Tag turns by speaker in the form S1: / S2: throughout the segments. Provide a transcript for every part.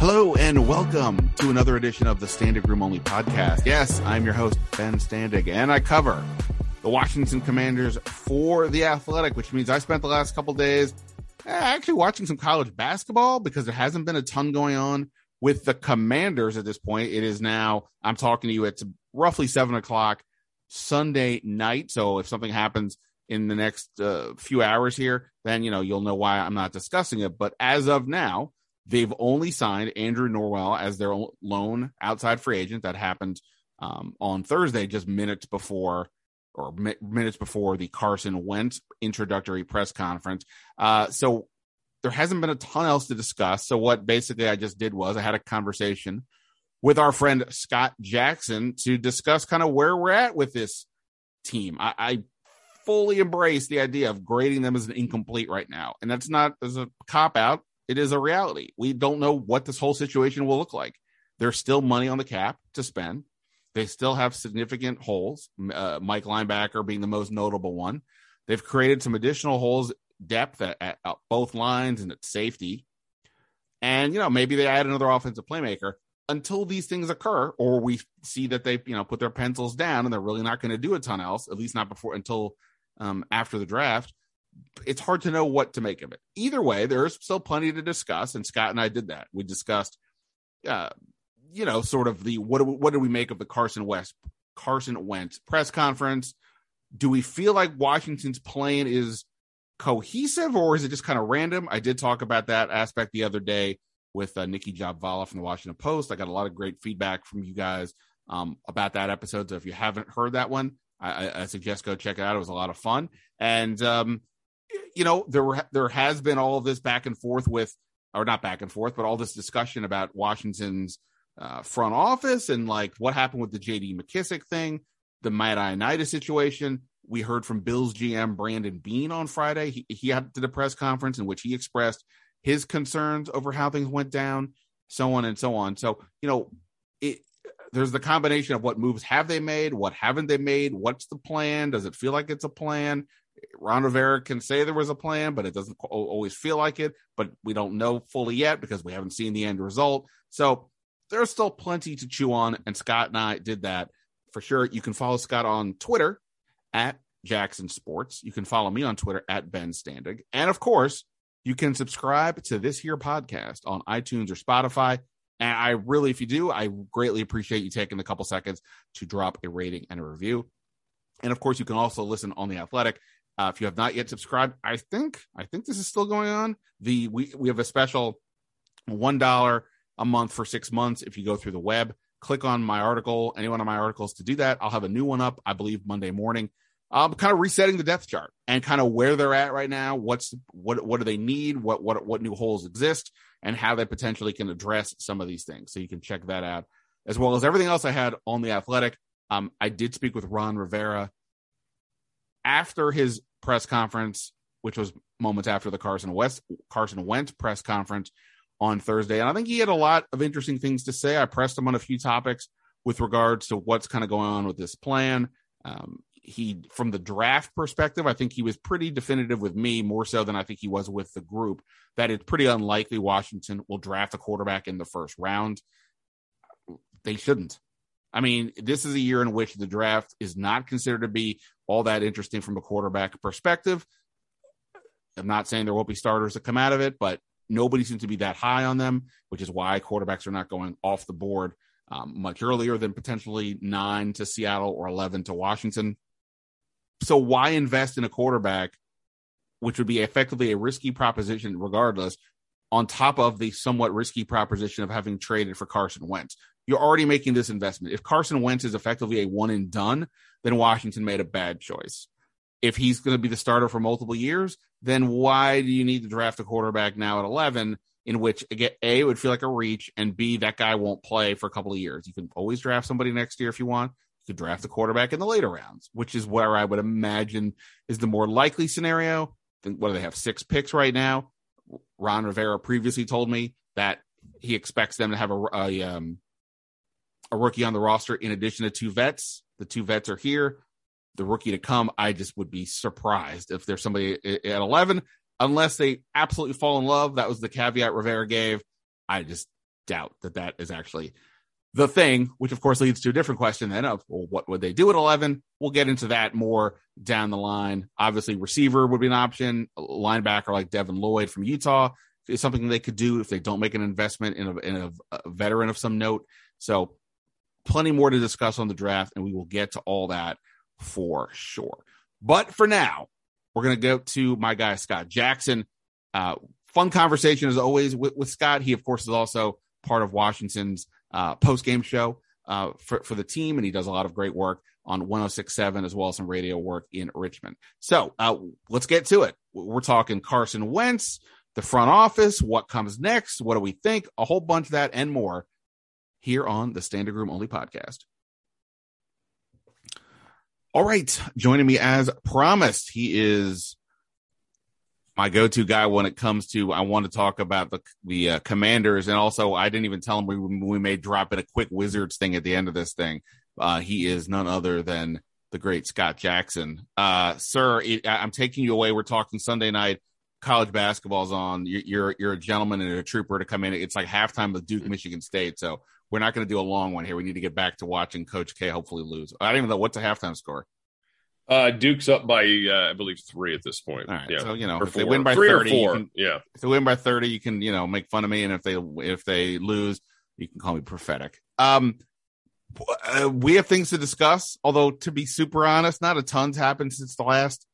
S1: Hello and welcome to another edition of the Standig Room Only podcast. Yes, I'm your host, Ben Standig, and I cover the Washington Commanders for The Athletic, which means I spent the last couple days eh, actually watching some college basketball because there hasn't been a ton going on with the Commanders at this point. It is now, I'm talking to you, it's roughly seven o'clock Sunday night. So if something happens in the next uh, few hours here, then, you know, you'll know why I'm not discussing it. But as of now, they've only signed Andrew Norwell as their lone outside free agent. That happened um, on Thursday, just minutes before or mi- minutes before the Carson Wentz introductory press conference. Uh, so there hasn't been a ton else to discuss. So what basically I just did was I had a conversation with our friend Scott Jackson to discuss kind of where we're at with this team. I, I fully embrace the idea of grading them as an incomplete right now, and that's not as a cop out. It is a reality. We don't know what this whole situation will look like. There's still money on the cap to spend. They still have significant holes. Uh, Mike linebacker being the most notable one. They've created some additional holes depth at, at, at both lines and at safety. And you know maybe they add another offensive playmaker until these things occur, or we see that they you know put their pencils down and they're really not going to do a ton else, at least not before until um, after the draft. It's hard to know what to make of it. Either way, there's still plenty to discuss, and Scott and I did that. We discussed, uh, you know, sort of the what do we, what do we make of the Carson West Carson Wentz press conference? Do we feel like Washington's plan is cohesive or is it just kind of random? I did talk about that aspect the other day with uh, Nicki Jhabvala from the Washington Post. I got a lot of great feedback from you guys um, about that episode. So if you haven't heard that one, I, I, suggest go check it out. It was a lot of fun, and um, you know there there has been all of this back and forth with, or not back and forth, but all this discussion about Washington's uh, front office and like what happened with the J.D. McKissic thing, the Matt Ioannidis situation. We heard from Bills GM Brandon Beane on Friday. He, he had to the press conference in which he expressed his concerns over how things went down, so on and so on. So, you know, it, there's the combination of what moves have they made, what haven't they made, what's the plan? Does it feel like it's a plan? Ron Rivera can say there was a plan, but it doesn't always feel like it. But we don't know fully yet because we haven't seen the end result. So there's still plenty to chew on, and Scott and I did that for sure. You can follow Scott on Twitter at Jackson Sports. You can follow me on Twitter at Ben Standig. And of course, you can subscribe to this here podcast on iTunes or Spotify. And I really, if you do, I greatly appreciate you taking a couple seconds to drop a rating and a review. And of course, you can also listen on the Athletic. Uh, if you have not yet subscribed, I think I think this is still going on. The we we have a special one dollar a month for six months if you go through the web click on my article, any one of my articles to do that. I'll have a new one up, I believe, Monday morning. Um, kind of resetting the depth chart and kind of where they're at right now. What's what what do they need? What what what new holes exist, and how they potentially can address some of these things. So you can check that out, as well as everything else I had on the Athletic. Um, I did speak with Ron Rivera after his press conference, which was moments after the Carson West Carson Wentz press conference on Thursday. And I think he had a lot of interesting things to say. I pressed him on a few topics with regards to what's kind of going on with this plan. Um, he, from the draft perspective, I think he was pretty definitive with me more so than I think he was with the group that it's pretty unlikely Washington will draft a quarterback in the first round. They shouldn't. I mean, this is a year in which the draft is not considered to be all that interesting from a quarterback perspective. I'm not saying there won't be starters that come out of it, but Nobody seems to be that high on them, which is why quarterbacks are not going off the board um, much earlier than potentially nine to Seattle or 11 to Washington. So, why invest in a quarterback, which would be effectively a risky proposition regardless, on top of the somewhat risky proposition of having traded for Carson Wentz? You're already making this investment. If Carson Wentz is effectively a one and done, then Washington made a bad choice if he's going to be the starter for multiple years, then why do you need to draft a quarterback now at 11 in which A would feel like a reach and B that guy won't play for a couple of years. You can always draft somebody next year if you want. You could draft a quarterback in the later rounds, which is where I would imagine is the more likely scenario. Then What do they have? Six picks right now. Ron Rivera previously told me that he expects them to have a, a, um, a rookie on the roster in addition to two vets. The two vets are here the rookie to come, I just would be surprised if there's somebody at 11, unless they absolutely fall in love. That was the caveat Rivera gave. I just doubt that that is actually the thing, which of course leads to a different question then of well, what would they do at 11? We'll get into that more down the line. Obviously, receiver would be an option. A linebacker like Devin Lloyd from Utah is something they could do if they don't make an investment in a, in a, a veteran of some note. So, plenty more to discuss on the draft, and we will get to all that for sure. But for now, we're going to go to my guy, Scott Jackson. Uh, fun conversation as always with, with Scott. He, of course, is also part of Washington's uh, post game show uh, for, for the team, and he does a lot of great work on 1067 as well as some radio work in Richmond. So uh, let's get to it. We're talking Carson Wentz, the front office, what comes next, what do we think, a whole bunch of that and more here on the Standig Room Only podcast. All right, joining me as promised, he is my go-to guy when it comes to I want to talk about the the uh, commanders and also I didn't even tell him we we may drop in a quick wizards thing at the end of this thing. Uh, he is none other than the great Scott Jackson. Uh, sir, it, I'm taking you away. We're talking Sunday night. College basketball's on. You're, you're, you're a gentleman and a trooper to come in. It's like halftime of Duke, Michigan State. So we're not going to do a long one here. We need to get back to watching Coach K hopefully lose. I don't even know what's a halftime score.
S2: Uh, Duke's up by uh, I believe three at this point.
S1: All right,
S2: yeah.
S1: so you know
S2: Or
S1: if they win by
S2: Three or
S1: thirty,
S2: four.
S1: you can,
S2: yeah.
S1: if they win by thirty, you can you know make fun of me, and if they if they lose, you can call me prophetic. Um, uh, we have things to discuss. Although to be super honest, not a ton's happened since the last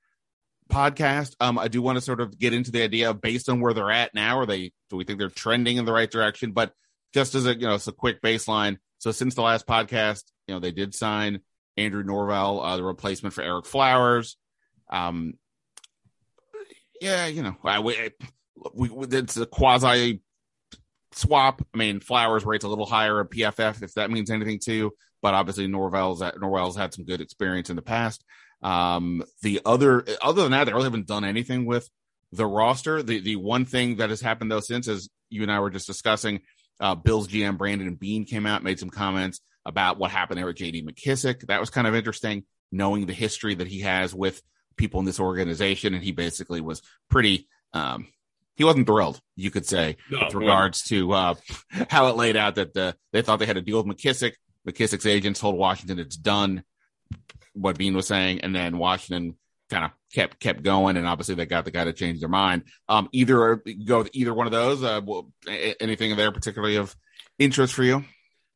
S1: podcast. Um, I do want to sort of get into the idea of based on where they're at now. Are they? Do we think they're trending in the right direction? But just as a you know, it's a quick baseline. So since the last podcast, you know, they did sign Andrew Norwell, uh, the replacement for Ereck Flowers. Um, yeah, you know, I, we, we, it's a quasi swap. I mean, Flowers rates a little higher at PFF if that means anything to you, but obviously Norwell's Norwell's had some good experience in the past. Um, the other other than that, they really haven't done anything with the roster. The the one thing that has happened though since, as you and I were just discussing, uh, Bill's GM Brandon Beane came out, made some comments about what happened there with JD McKissic. That was kind of interesting, knowing the history that he has with people in this organization. And he basically was pretty, um, he wasn't thrilled, you could say,
S2: No,
S1: with regards to uh, how it laid out that uh, they thought they had to deal with McKissic. McKissic's agents told Washington it's done, what Beane was saying. And then Washington kind of kept kept going, and obviously they got the guy to change their mind. Um, either go with either one of those. Uh, well, anything there particularly of interest for you?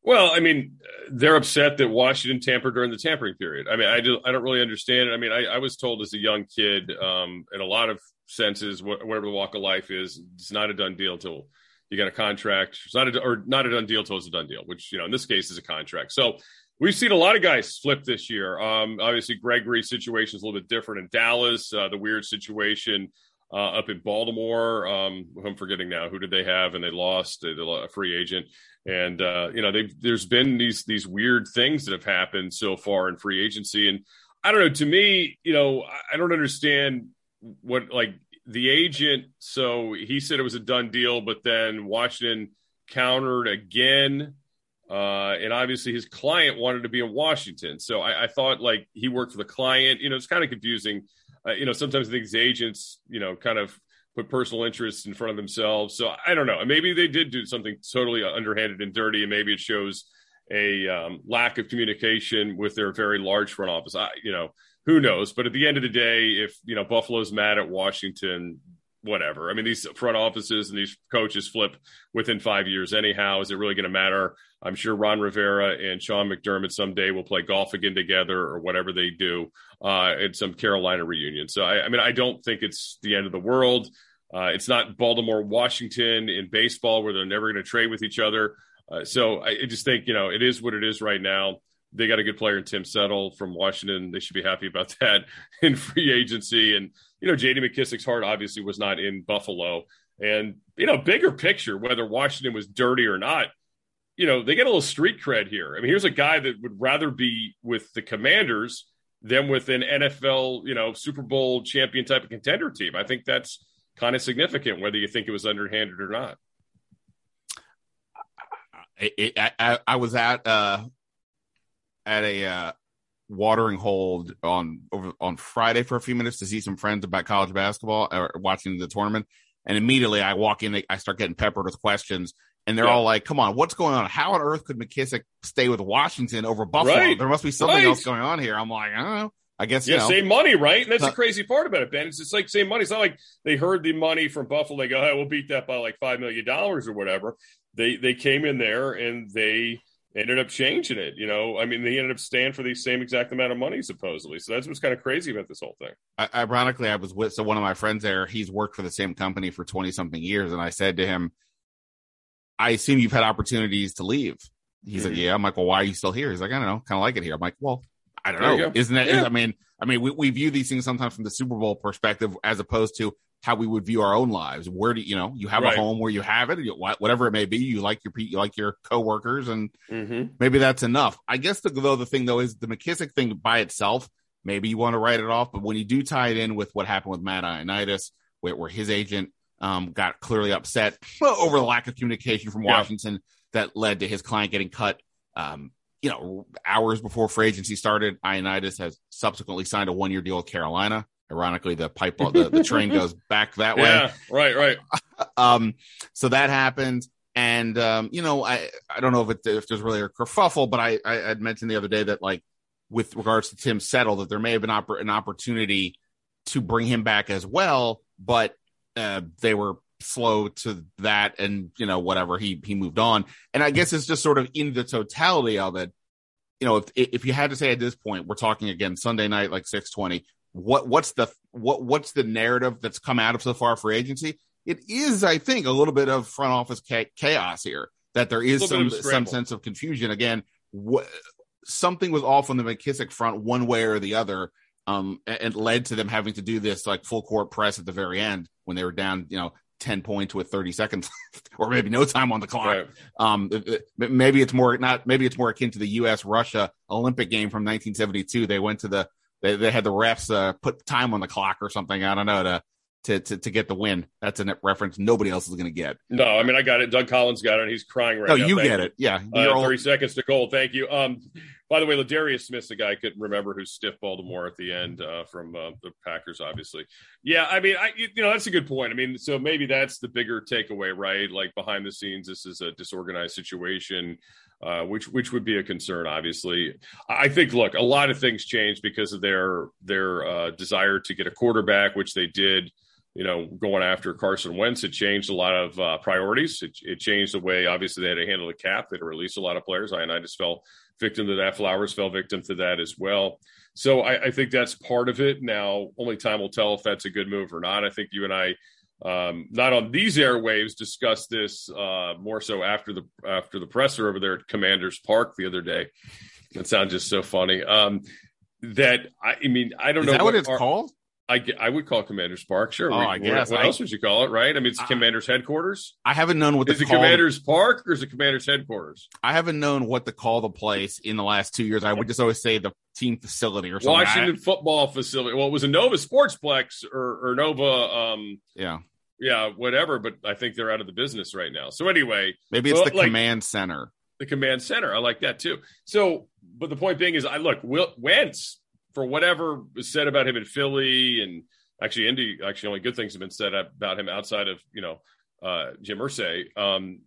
S2: Well, I mean, they're upset that Washington tampered during the tampering period. I mean, I do, I don't really understand it. I mean, I, I was told as a young kid, um, in a lot of senses, wh- whatever the walk of life is, it's not a done deal till you got a contract. It's not a or not a done deal till it's a done deal, which you know in this case is a contract. So we've seen a lot of guys flip this year. Um, obviously, Gregory's situation is a little bit different in Dallas. Uh, the weird situation uh, up in Baltimore. Um, I'm forgetting now who did they have, and they lost a free agent. And uh, you know, there's been these these weird things that have happened so far in free agency, and I don't know. To me, you know, I- I don't understand what like the agent. So he said it was a done deal, but then Washington countered again. Uh, and obviously his client wanted to be in Washington. So I, I thought like he worked for the client. You know, it's kind of confusing. Uh, you know, sometimes these agents, you know, kind of put personal interests in front of themselves. So I don't know. Maybe they did do something totally underhanded and dirty, and maybe it shows a um, lack of communication with their very large front office. I, you know, who knows? But at the end of the day, if you know Buffalo's mad at Washington, whatever. I mean, these front offices and these coaches flip within five years anyhow. Is it really going to matter? I'm sure Ron Rivera and Sean McDermott someday will play golf again together or whatever they do uh, at some Carolina reunion. So, I, I mean, I don't think it's the end of the world. Uh, it's not Baltimore, Washington in baseball where they're never going to trade with each other. Uh, so I, I just think, you know, it is what it is right now. They got a good player in Tim Settle from Washington. They should be happy about that in free agency. And, you know, JD McKissic's heart obviously was not in Buffalo. And, you know, bigger picture, whether Washington was dirty or not, you know, they get a little street cred here. I mean, here's a guy that would rather be with the Commanders than with an NFL, you know, Super Bowl champion type of contender team. I think that's kind of significant, whether you think it was underhanded or not.
S1: it, it, I- I, was at uh at a uh watering hole on over on Friday for a few minutes to see some friends about college basketball or watching the tournament, and immediately I walk in, I start getting peppered with questions, And they're
S2: Yeah.
S1: all like, come on, what's going on? How on earth could McKissic stay with Washington over Buffalo?
S2: Right.
S1: There must be something
S2: Right.
S1: else going on here. I'm like, I don't know. I guess, you
S2: Yeah,
S1: know.
S2: same money, right? And that's the crazy part about it, Ben. It's just like same money. It's not like they heard the money from Buffalo. They go, "Hey, we'll beat that by like five million dollars or whatever." They they came in there and they ended up changing it. You know, I mean, they ended up staying for the same exact amount of money supposedly. So that's what's kind of crazy about this whole thing.
S1: I, ironically, I was with so one of my friends there. He's worked for the same company for twenty something years, and I said to him, "I assume you've had opportunities to leave." He's like,
S2: Mhm.
S1: "Yeah." I'm like, "Well, why are you still here?" He's like, "I don't know, kind of like it here." I'm like, "Well, I don't
S2: There
S1: know, isn't it?
S2: Yeah.
S1: I mean, I mean, we, we view these things sometimes from the Super Bowl perspective as opposed to how we would view our own lives. Where do you know you have
S2: Right.
S1: a home where you have it, you, whatever it may be. You like your you like your coworkers, and
S2: Mm-hmm.
S1: maybe that's enough. I guess the, though the thing though is the McKissic thing by itself. Maybe you want to write it off, but when you do tie it in with what happened with Matt Ioannidis, where, where his agent um, got clearly upset over the lack of communication from
S2: Yeah.
S1: Washington that led to his client getting cut. Um, you know, hours before free agency started, Ioannidis has subsequently signed a one-year deal with Carolina. Ironically, the pipe the, the train goes back that way
S2: Yeah, right, right.
S1: um so that happened and um you know i i don't know if it if there's really a kerfuffle but i i had mentioned the other day that like with regards to tim settle that there may have been oppor- an opportunity to bring him back as well but uh they were slow to that and you know whatever he he moved on and i guess it's just sort of in the totality of it you know if if you had to say at this point we're talking again sunday night like 620 what what's the what what's the narrative that's come out of so far for agency it is i think a little bit of front office cha- chaos here that there is
S2: A little bit
S1: some some sense of confusion again wh- something was off on the mckissic front one way or the other um and, and led to them having to do this like full court press at the very end when they were down you know 10 points with 30 seconds or maybe no time on the clock
S2: Right.
S1: um, maybe it's more not. Maybe it's more akin to the U.S. Russia Olympic game from 1972. They went to the. They, they had the refs uh, put time on the clock or something. I don't know to to to, to get the win. That's a reference nobody else is going to get.
S2: No, I mean I got it. Doug Collins got it. and He's crying right
S1: no,
S2: now.
S1: you
S2: Thank
S1: get it. Yeah,
S2: Uh, 30 seconds to goal. Thank you. Um, by the way, Za'Darius Smith's the guy I couldn't remember who stiff Baltimore at the end uh, from uh, the Packers, obviously. Yeah, I mean, I you you know that's a good point. I mean, so maybe that's the bigger takeaway, right? Like behind the scenes, this is a disorganized situation, uh, which which would be a concern. Obviously, I think. Look, a lot of things changed because of their their uh, desire to get a quarterback, which they did you know, going after Carson Wentz, it changed a lot of uh, priorities. It, it changed the way, obviously, they had to handle the cap. They had to release a lot of players. I and I just fell victim to that. Flowers fell victim to that as well. So I, I think that's part of it. Now, only time will tell if that's a good move or not. I think you and I, um, not on these airwaves, discussed this uh, more so after the after the presser over there at Commanders Park the other day. That sounds just so funny. Um, that I, I mean, I don't
S1: is
S2: know
S1: that what, it's
S2: our-
S1: called?
S2: I, I would call Commanders Park. Sure.
S1: Oh,
S2: We-
S1: I guess.
S2: What,
S1: I-
S2: else would you call it? Right. I mean, it's
S1: I-
S2: Commanders headquarters.
S1: I haven't known what
S2: Is it. Commanders Park or is it Commanders headquarters?
S1: I haven't known what to call the place in the last two years. I would just always say the team facility or something. I-
S2: Washington Football Facility. Well, it was a Nova Sportsplex or, or Nova. Um,
S1: yeah,
S2: yeah, whatever. But I think they're out of the business right now. So anyway,
S1: maybe it's
S2: Well,
S1: the
S2: like-
S1: command center.
S2: the command center. I like that too. So, but the point being is, I look Will, Wentz for whatever was said about him in Philly, and actually Indy. Actually, only good things have been said about him outside of you know uh, Jim Irsay. Um,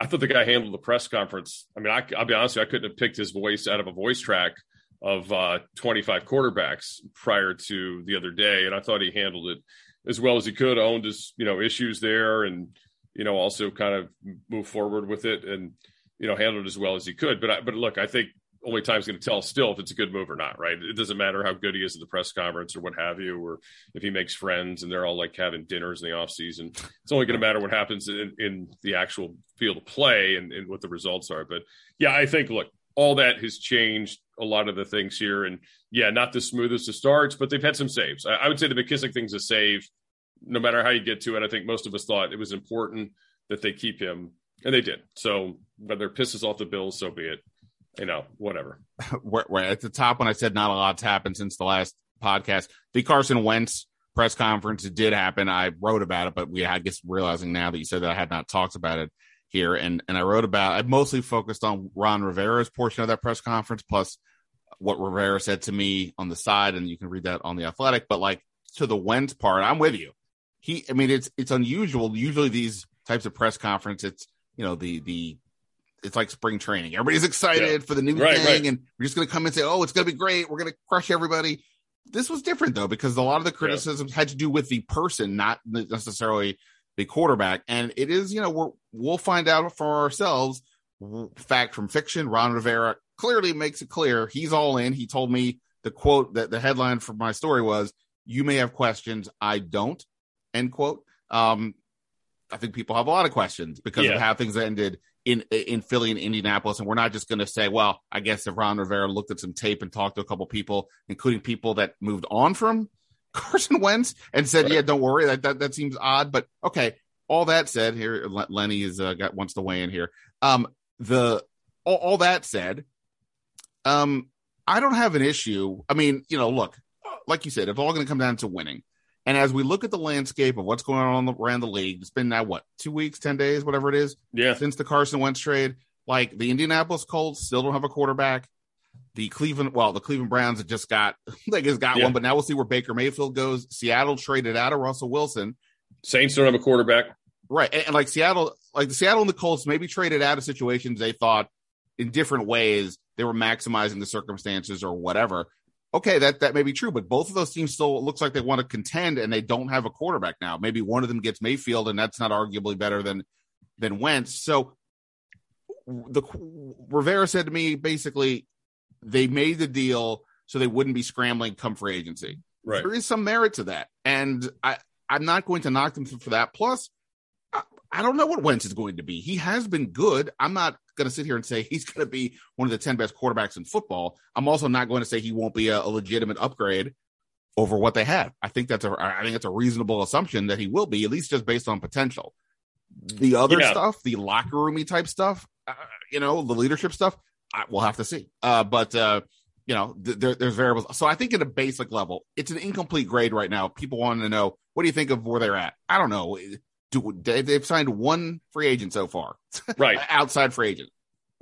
S2: I thought the guy handled the press conference. I mean, I, I'll be honest, with you, I couldn't have picked his voice out of a voice track of uh, 25 quarterbacks prior to the other day, and I thought he handled it as well as he could. Owned his you know issues there, and you know also kind of move forward with it, and you know handled as well as he could. But I, but look, I think only time's going to tell still if it's a good move or not, right? It doesn't matter how good he is at the press conference or what have you, or if he makes friends and they're all like having dinners in the off season. It's only going to matter what happens in, in the actual field of play and, and what the results are. But yeah, I think look, all that has changed a lot of the things here, and yeah, not the smoothest of starts, but they've had some saves. I, I would say the McKissic thing's a save, no matter how you get to it. I think most of us thought it was important that they keep him, and they did. So whether it pisses off the Bills, so be it you know, whatever.
S1: Where at the top when I said not a lot's happened since the last podcast. The Carson Wentz press conference it did happen. I wrote about it, but we I guess realizing now that you said that I had not talked about it here, and and I wrote about. I mostly focused on Ron Rivera's portion of that press conference, plus what Rivera said to me on the side, and you can read that on the Athletic. But like to the Wentz part, I'm with you. He, I mean, it's it's unusual. Usually these types of press conference, it's you know the the it's like spring training. Everybody's excited
S2: Yeah.
S1: for the new
S2: Right,
S1: thing,
S2: right.
S1: and we're just going to come and say, "Oh, it's going to be great. We're going to crush everybody." This was different though because a lot of the criticisms had to do with the person, not necessarily the quarterback. And it is, you know, we're we'll find out for ourselves. Fact from fiction. Ron Rivera clearly makes it clear he's all in. He told me the quote that the headline for my story was, "You may have questions, I don't." End quote. Um, I think people have a lot of questions because
S2: Yeah.
S1: of how things ended in in Philly and Indianapolis, and we're not just going to say, "Well, I guess if Ron Rivera looked at some tape and talked to a couple people, including people that moved on from Carson Wentz, and said,
S2: Right.
S1: "Yeah, don't worry, that that, that seems odd." But okay, all that said, here Lenny is uh, got wants to weigh in here. Um, the all, all that said, um, I don't have an issue. I mean, you know, look, like you said, it's all going to come down to winning. And as we look at the landscape of what's going on around the league, it's been now what two weeks, ten days, whatever it is,
S2: Yeah.
S1: since the Carson Wentz trade. Like the Indianapolis Colts still don't have a quarterback. The Cleveland, well, the Cleveland Browns have just got they just got
S2: Yeah.
S1: one, but now we'll see where Baker Mayfield goes. Seattle traded out of Russell Wilson,
S2: Saints don't have a quarterback.
S1: right? And, and like Seattle, like the Seattle and the Colts maybe traded out of situations they thought in different ways they were maximizing the circumstances or whatever. Okay, that that may be true, but both of those teams still looks like they want to contend and they don't have a quarterback now. Maybe one of them gets Mayfield, and that's not arguably better than than Wentz. So the Rivera said to me basically they made the deal so they wouldn't be scrambling come free agency.
S2: Right.
S1: There is some merit to that, and I I'm not going to knock them for that. Plus, I, I don't know what Wentz is going to be. He has been good. I'm not going to sit here and say he's going to be one of the 10 best quarterbacks in football. I'm also not going to say he won't be a, a legitimate upgrade over what they have. I think that's a I think that's a reasonable assumption that he will be at least just based on potential. The other
S2: Yeah.
S1: stuff, the locker roomy type stuff, uh, you know, the leadership stuff, I, we'll have to see. Uh, but uh, you know, th- there, there's variables. So I think at a basic level, it's an incomplete grade right now. People want to know what do you think of where they're at. I don't know. Do, they, they've signed one free agent so far,
S2: Right.
S1: outside free agent.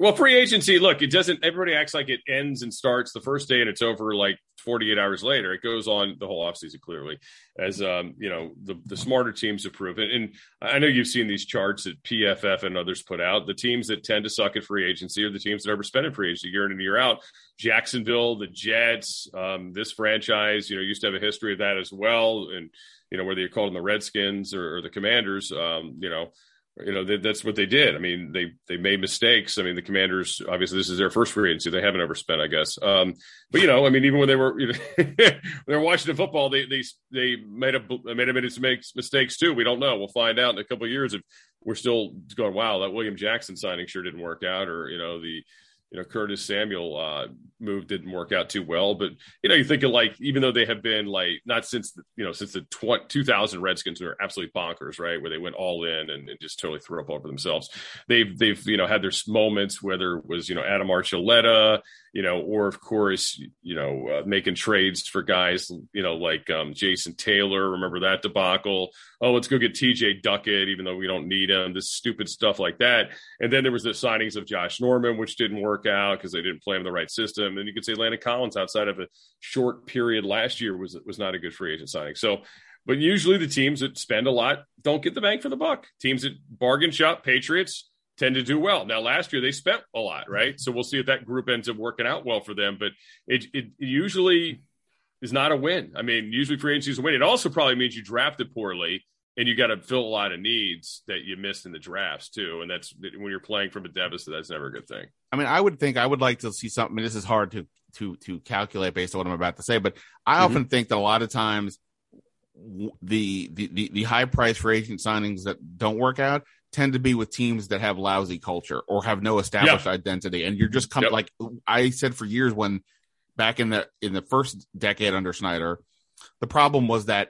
S2: Well, free agency, look, it doesn't, everybody acts like it ends and starts the first day and it's over like 48 hours later. It goes on the whole offseason, clearly, as, um, you know, the, the smarter teams have proven. And I know you've seen these charts that PFF and others put out. The teams that tend to suck at free agency are the teams that overspend in free agency year in and year out. Jacksonville, the Jets, um, this franchise, you know, used to have a history of that as well. And, you know, whether you call them the Redskins or, or the Commanders, um, you know, you know that, that's what they did. I mean, they they made mistakes. I mean, the Commanders obviously this is their first free agency. They haven't overspent, I guess. Um, but you know, I mean, even when they were you know, they Washington football, they they they made a made a minute to make mistakes too. We don't know. We'll find out in a couple of years if we're still going. Wow, that William Jackson signing sure didn't work out, or you know the you know Curtis Samuel uh, move didn't work out too well. But you know, you think of like even though they have been like not since you know since the tw- 2000 Redskins were absolutely bonkers, right, where they went all in and, and just totally threw up over themselves. They've they've you know had their moments, whether it was you know Adam Archuleta, you know, or of course you know uh, making trades for guys you know like um, Jason Taylor. Remember that debacle? Oh, let's go get T.J. Duckett, even though we don't need him. This stupid stuff like that. And then there was the signings of Josh Norman, which didn't work out because they didn't play him the right system. And you could say Landon Collins, outside of a short period last year, was was not a good free agent signing. So, but usually the teams that spend a lot don't get the bang for the buck. Teams that bargain shop, Patriots tend to do well. Now, last year they spent a lot, right? So we'll see if that group ends up working out well for them. But it, it usually is not a win. I mean, usually free agency is a win. It also probably means you drafted poorly and you got to fill a lot of needs that you missed in the drafts too. And that's when you're playing from a deficit, that's never a good thing.
S1: I mean, I would think I would like to see something. This is hard to to to calculate based on what I'm about to say, but I
S2: Mhm.
S1: often think that a lot of times the, the the the high price for agent signings that don't work out tend to be with teams that have lousy culture or have no established identity, and you're just coming
S2: Yep.
S1: like I said for years when back in the in the first decade under Snyder, the problem was that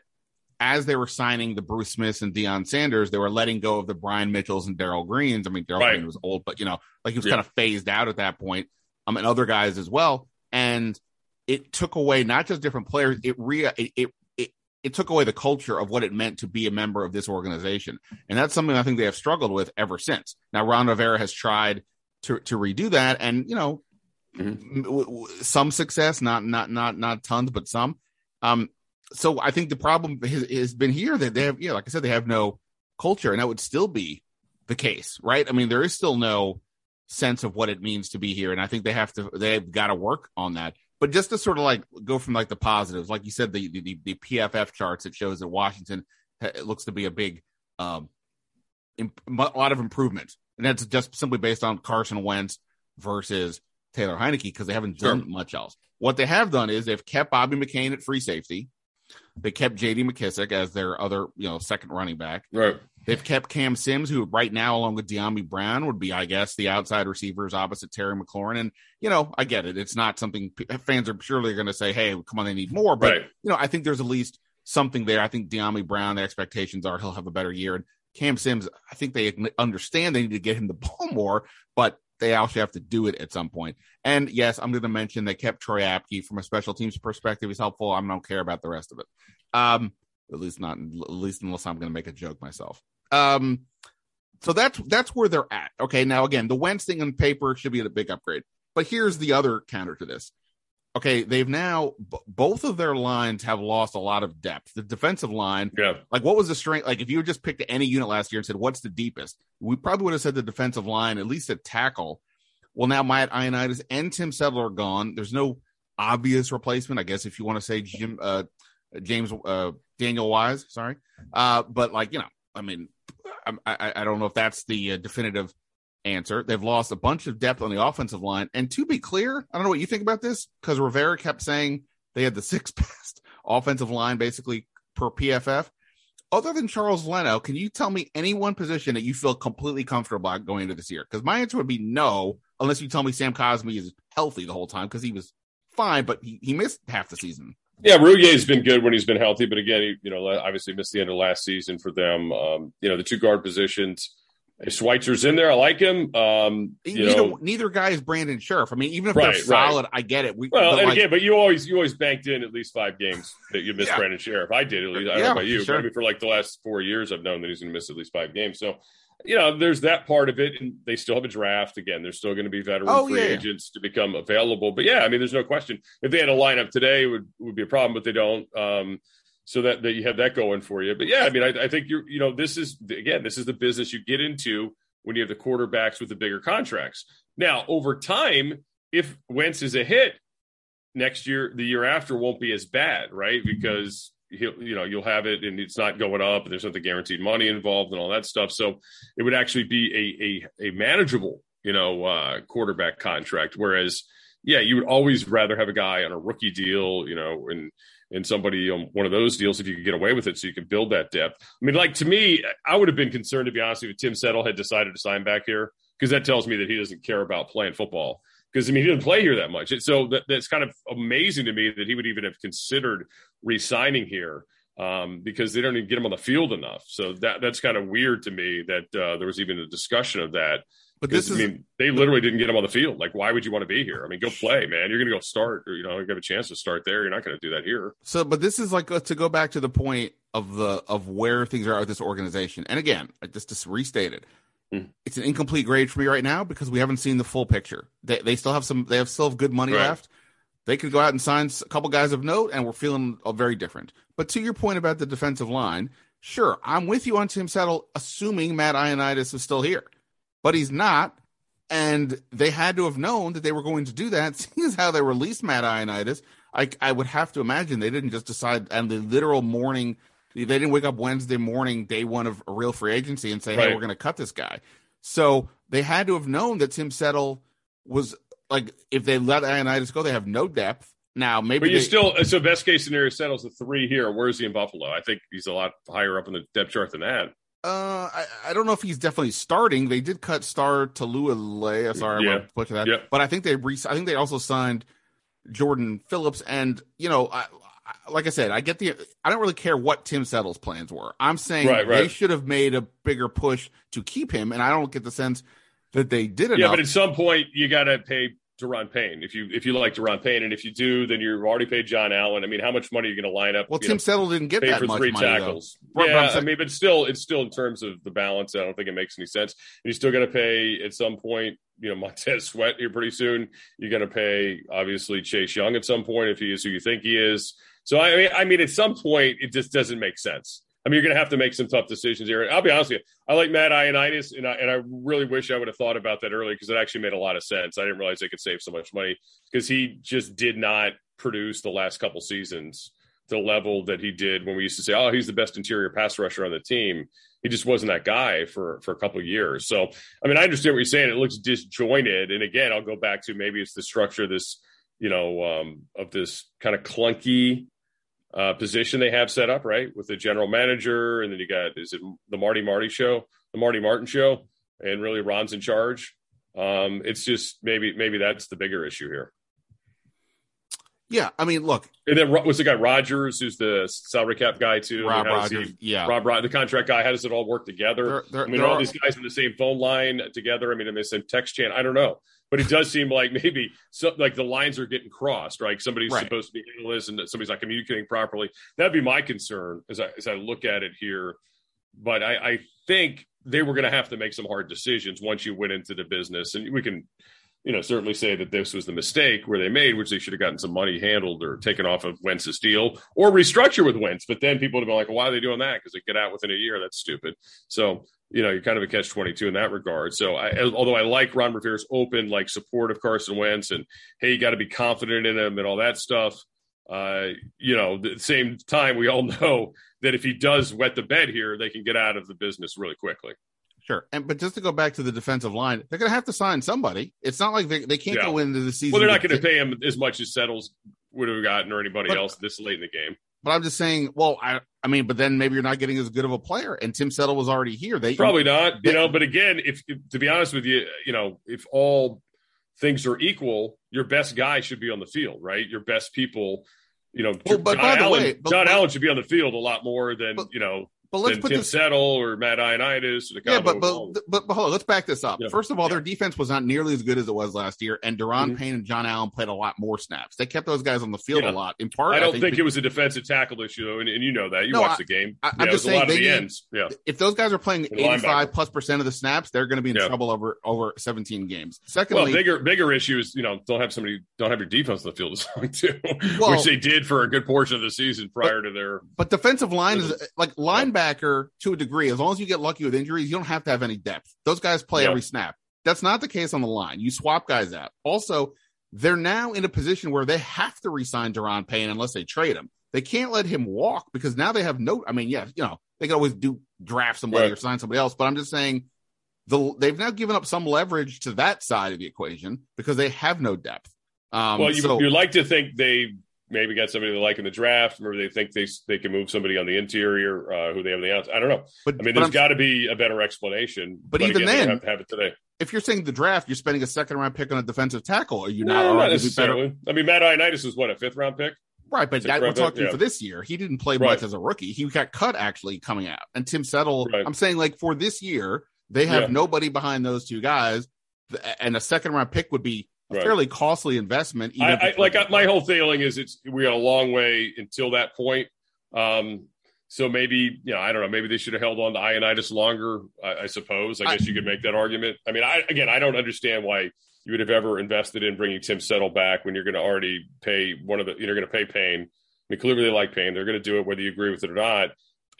S1: as they were signing the Bruce Smiths and Deion Sanders, they were letting go of the Brian Mitchells and Darrell Greens. I mean, Darrell
S2: Right.
S1: Green was old, but you know, like he was
S2: Yeah.
S1: kind of phased out at that point. Um, and other guys as well. And it took away not just different players, it re it, it it took away the culture of what it meant to be a member of this organization. And that's something I think they have struggled with ever since. Now Ron Rivera has tried to to redo that, and you know, m- w- w- some success, not not not not tons, but some. Um, so I think the problem has, has been here that they have, yeah, like I said, they have no culture, and that would still be the case, right? I mean, there is still no sense of what it means to be here, and I think they have to they've got to work on that. But just to sort of like go from like the positives, like you said, the the, the PFF charts it shows that Washington it looks to be a big, um, imp- a lot of improvement, and that's just simply based on Carson Wentz versus Taylor Heinicke because they haven't done
S2: Sure.
S1: much else. What they have done is they've kept Bobby McCain at free safety. They kept J.D. McKissic as their other, you know, second running back.
S2: Right.
S1: They've kept Cam Sims, who right now, along with Dyami Brown, would be, I guess, the outside receivers opposite Terry McLaurin. And you know, I get it; it's not something p- fans are surely going to say, "Hey, come on, they need more." But
S2: Right.
S1: you know, I think there's at least something there. I think Dyami Brown, the expectations are he'll have a better year. And Cam Sims, I think they understand they need to get him the ball more, but they also have to do it at some point. And yes, I'm going to mention they kept Troy Apke from a special teams perspective. He's helpful. I don't care about the rest of it. Um, at least not, at least unless I'm going to make a joke myself. Um, so that's that's where they're at. Okay, now again, the Wentz thing on paper should be a big upgrade, but here's the other counter to this. Okay, they've now b- both of their lines have lost a lot of depth. The defensive line,
S2: Yeah.
S1: like what was the strength? Like if you just picked any unit last year and said what's the deepest, we probably would have said the defensive line, at least at tackle. Well, now Matt Ioannidis and Tim Settle are gone. There's no obvious replacement, I guess, if you want to say Jim uh, James uh, Daniel Wise. Sorry, uh, but like you know, I mean, I, I, don't know if that's the uh, definitive answer. They've lost a bunch of depth on the offensive line, and to be clear, I don't know what you think about this because Rivera kept saying they had the sixth best offensive line basically per PFF. Other than Charles Leno, can you tell me any one position that you feel completely comfortable going into this year? Because my answer would be no, unless you tell me Sam Cosmi is healthy the whole time because he was fine, but he, he missed half the season.
S2: Yeah, Roullier's been good when he's been healthy, but again, he, you know, obviously missed the end of last season for them. Um, you know, the two guard positions. Schweitzer's in there. I like him. Um, you
S1: neither,
S2: know,
S1: neither guy is Brandon Scherff. I mean, even if
S2: Right,
S1: they're
S2: right.
S1: solid, I get it. We,
S2: well,
S1: but
S2: and
S1: like-
S2: again, but you always you always banked in at least five games that you missed
S1: Yeah.
S2: Brandon Scherff. I did at least. I don't
S1: Yeah,
S2: know about you,
S1: sure.
S2: but I mean, for like the last four years, I've known that he's going to miss at least five games. So, you know, there's that part of it, and they still have a draft. Again, there's still going to be veteran
S1: Oh,
S2: free
S1: yeah.
S2: agents to become available. But yeah, I mean, there's no question. If they had a lineup today, it would would be a problem, but they don't. Um, so that, that you have that going for you. But yeah, I mean, I, I think you're, you know, this is again, this is the business you get into when you have the quarterbacks with the bigger contracts. Now, over time, if Wentz is a hit, next year, the year after won't be as bad, right? Because he'll, you know, you'll have it and it's not going up, and there's not the guaranteed money involved and all that stuff. So it would actually be a a, a manageable, you know, uh, quarterback contract. Whereas, yeah, you would always rather have a guy on a rookie deal, you know, and and somebody on one of those deals if you could get away with it, so you can build that depth. I mean, like to me, I would have been concerned to be honest with you if Tim Settle had decided to sign back here because that tells me that he doesn't care about playing football. Because I mean, he didn't play here that much, so that, that's kind of amazing to me that he would even have considered re-signing here um, because they don't even get him on the field enough. So that that's kind of weird to me that uh, there was even a discussion of that.
S1: but this is
S2: I mean, they literally didn't get him on the field. Like, why would you want to be here? I mean, go play, man. You're going to go start. Or, you know, you have a chance to start there. You're not going to do that here.
S1: so but this is like uh, to go back to the point of the of where things are at this organization and again I just to restate it
S2: Hmm.
S1: it's an incomplete grade for me right now because we haven't seen the full picture they, they still have some they have still have good money
S2: Right.
S1: left they could go out and sign a couple guys of note and we're feeling uh, very different but to your point about the defensive line sure i'm with you on tim settle assuming matt ioannidis is still here but he's not and they had to have known that they were going to do that seeing as how they released matt ioannidis I, I would have to imagine they didn't just decide on the literal morning. They didn't wake up Wednesday morning, day one of a real free agency, and say, "Hey, we're going to cut this guy." So they had to have known that Tim Settle was like, if they let Ioannidis go, they have no depth. Now maybe
S2: But you
S1: they,
S2: still, so best case scenario settles the three here. Where is he in Buffalo? I think he's a lot higher up in the depth chart than that.
S1: Uh, I, I don't know if he's definitely starting. They did cut Star Talua. Sorry,
S2: Yeah.
S1: I'm butcher that.
S2: Yeah.
S1: But I think they re- I think they also signed Jordan Phillips, and you know, I, like I said, I get the. I don't really care what Tim Settle's plans were. I'm saying
S2: Right,
S1: they should have made a bigger push to keep him, and I don't get the sense that they did enough.
S2: Yeah, but at some point you got to pay Daron Payne if you if you like Daron Payne, and if you do, then you've already paid John Allen. I mean, how much money are you going to line up?
S1: well, Tim
S2: know,
S1: Settle didn't get that
S2: for
S1: much
S2: three
S1: money.
S2: tackles.
S1: Right,
S2: yeah, I mean, but still, it's still in terms of the balance. I don't think it makes any sense. And you still got to pay at some point. You know, Montez Sweat here pretty soon. You're going to pay obviously Chase Young at some point if he is who you think he is. So I mean, I mean, at some point, it just doesn't make sense. I mean, you're going to have to make some tough decisions here. I'll be honest with you. I like Matt Ioannidis, and I, and I really wish I would have thought about that early because it actually made a lot of sense. I didn't realize they could save so much money because he just did not produce the last couple seasons the level that he did when we used to say, "Oh, he's the best interior pass rusher on the team." He just wasn't that guy for for a couple years. So, I mean, I understand what you're saying. It looks disjointed, and again, I'll go back to maybe it's the structure of this, you know, um, of this kind of clunky uh, position they have set up, right, with the general manager, and then you got is it the Marty Marty show, the Marty Martin show, and really Ron's in charge. Um, it's just maybe maybe that's the bigger issue here.
S1: Yeah, I mean, look.
S2: And then was the guy Rogers, who's the salary cap guy too?
S1: Rob I mean, Rogers, he, yeah.
S2: Rob, the contract guy. How does it all work together? They're, they're, I mean, all are, these guys in the same phone line together. I mean, in the same text chain. I don't know, but it does seem like maybe so, like the lines are getting crossed, right? Somebody's right. supposed to be handling this, and somebody's not communicating properly. That'd be my concern as I as I look at it here. But I, I think they were going to have to make some hard decisions once you went into the business, and we can you know, certainly say that this was the mistake where they made, which they should have gotten some money handled or taken off of Wentz's deal or restructure with Wentz. But then people would have been like, well, why are they doing that? Because they get out within a year. That's stupid. So, you know, you're kind of a catch 22 in that regard. So, I, although I like Ron Rivera's open, like support of Carson Wentz and, hey, you got to be confident in him and all that stuff. Uh, you know, at the same time, we all know that if he does wet the bed here, they can get out of the business really quickly.
S1: Sure. And but just to go back to the defensive line, they're going to have to sign somebody. It's not like they, they can't yeah. go into the season.
S2: Well, they're not going to pay him as much as Settles would have gotten or anybody but, else this late in the game.
S1: But I'm just saying, well, I I mean, but then maybe you're not getting as good of a player. And Tim Settle was already here. They
S2: probably not, they, you know. But again, if, if to be honest with you, you know, if all things are equal, your best guy should be on the field, right? Your best people, you know.
S1: Well, but John by the
S2: Allen,
S1: way,
S2: but, John Allen should be on the field a lot more than but, you know but let's put Tim this Settle or Matt Ioannidis.
S1: Or yeah, but but, but but hold on, let's back this up. Yeah. First of all, yeah. their defense was not nearly as good as it was last year, and Daron mm-hmm. Payne and John Allen played a lot more snaps. They kept those guys on the field yeah. a lot. In part,
S2: I don't I think, think, it was a defensive tackle issue, though, and, and you know that you no, watched the game.
S1: I, am just saying they need, Yeah, if those guys are playing 85 plus percent of the snaps, they're going to be in trouble over over 17 games. Secondly,
S2: well, bigger bigger issue is you know don't have somebody don't have your defense on the field too, well, which they did for a good portion of the season prior
S1: but,
S2: to their.
S1: But defensive line is like linebacker to a degree. As long as you get lucky with injuries, you don't have to have any depth. Those guys play every snap. That's not the case on the line. You swap guys out. Also, they're now in a position where they have to resign Daron Payne unless they trade him. They can't let him walk because now they have no. I mean, yeah, you know, they can always do draft somebody or sign somebody else, but I'm just saying the they've now given up some leverage to that side of the equation because they have no depth.
S2: Um, well, you, so, you like to think they maybe got somebody they like in the draft, or they think they they can move somebody on the interior uh, who they have on the outside. I don't know. But I mean, there's got to be a better explanation.
S1: But, but even
S2: again,
S1: then,
S2: have, have, it today.
S1: If you're saying the draft, you're spending a second round pick on a defensive tackle. Are you not?
S2: No, not necessarily. I mean, Matt Ioannidis is what a fifth round pick.
S1: Right, but that, we're talking yeah. for this year. He didn't play right. much as a rookie. He got cut actually coming out. And Tim Settle, right. I'm saying like for this year, they have yeah. nobody behind those two guys, and a second round pick would be right. fairly costly investment.
S2: I, I, like I, my whole feeling is it's we got a long way until that point. Um, so maybe you know I don't know. Maybe they should have held on to Ioannidis longer. I, I suppose. I guess you could make that argument. I mean, I again I don't understand why you would have ever invested in bringing Tim Settle back when you're going to already pay one of the you're going to pay Payne. I mean, clearly they like Payne. They're going to do it whether you agree with it or not.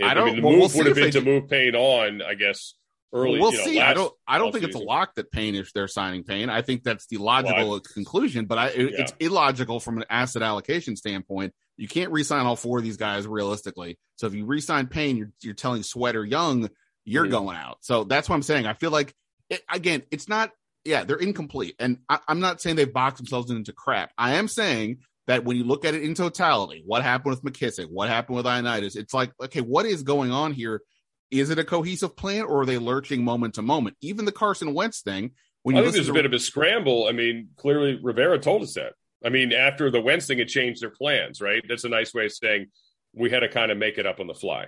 S2: I don't. I mean, the well, move we'll would have been to move Payne on, I guess, early.
S1: we'll
S2: you know,
S1: see. I don't. I don't think season. it's a lock that Payne if they're signing Payne. I think that's the logical well, conclusion, but I, it, yeah. it's illogical from an asset allocation standpoint. You can't re-sign all four of these guys realistically. So if you re-sign Payne, you're, you're telling Sweater Young you're mm-hmm. going out. So that's what I'm saying. I feel like it, again, it's not. Yeah, they're incomplete, and I, I'm not saying they've boxed themselves into crap. I am saying that when you look at it in totality, what happened with McKissic, what happened with Ioannidis, it's like, okay, what is going on here? Is it a cohesive plan or are they lurching moment to moment? Even the Carson Wentz thing.
S2: When you I think there's to... a bit of a scramble. I mean, clearly Rivera told us that. I mean, after the Wentz thing, it changed their plans, right? That's a nice way of saying we had to kind of make it up on the fly.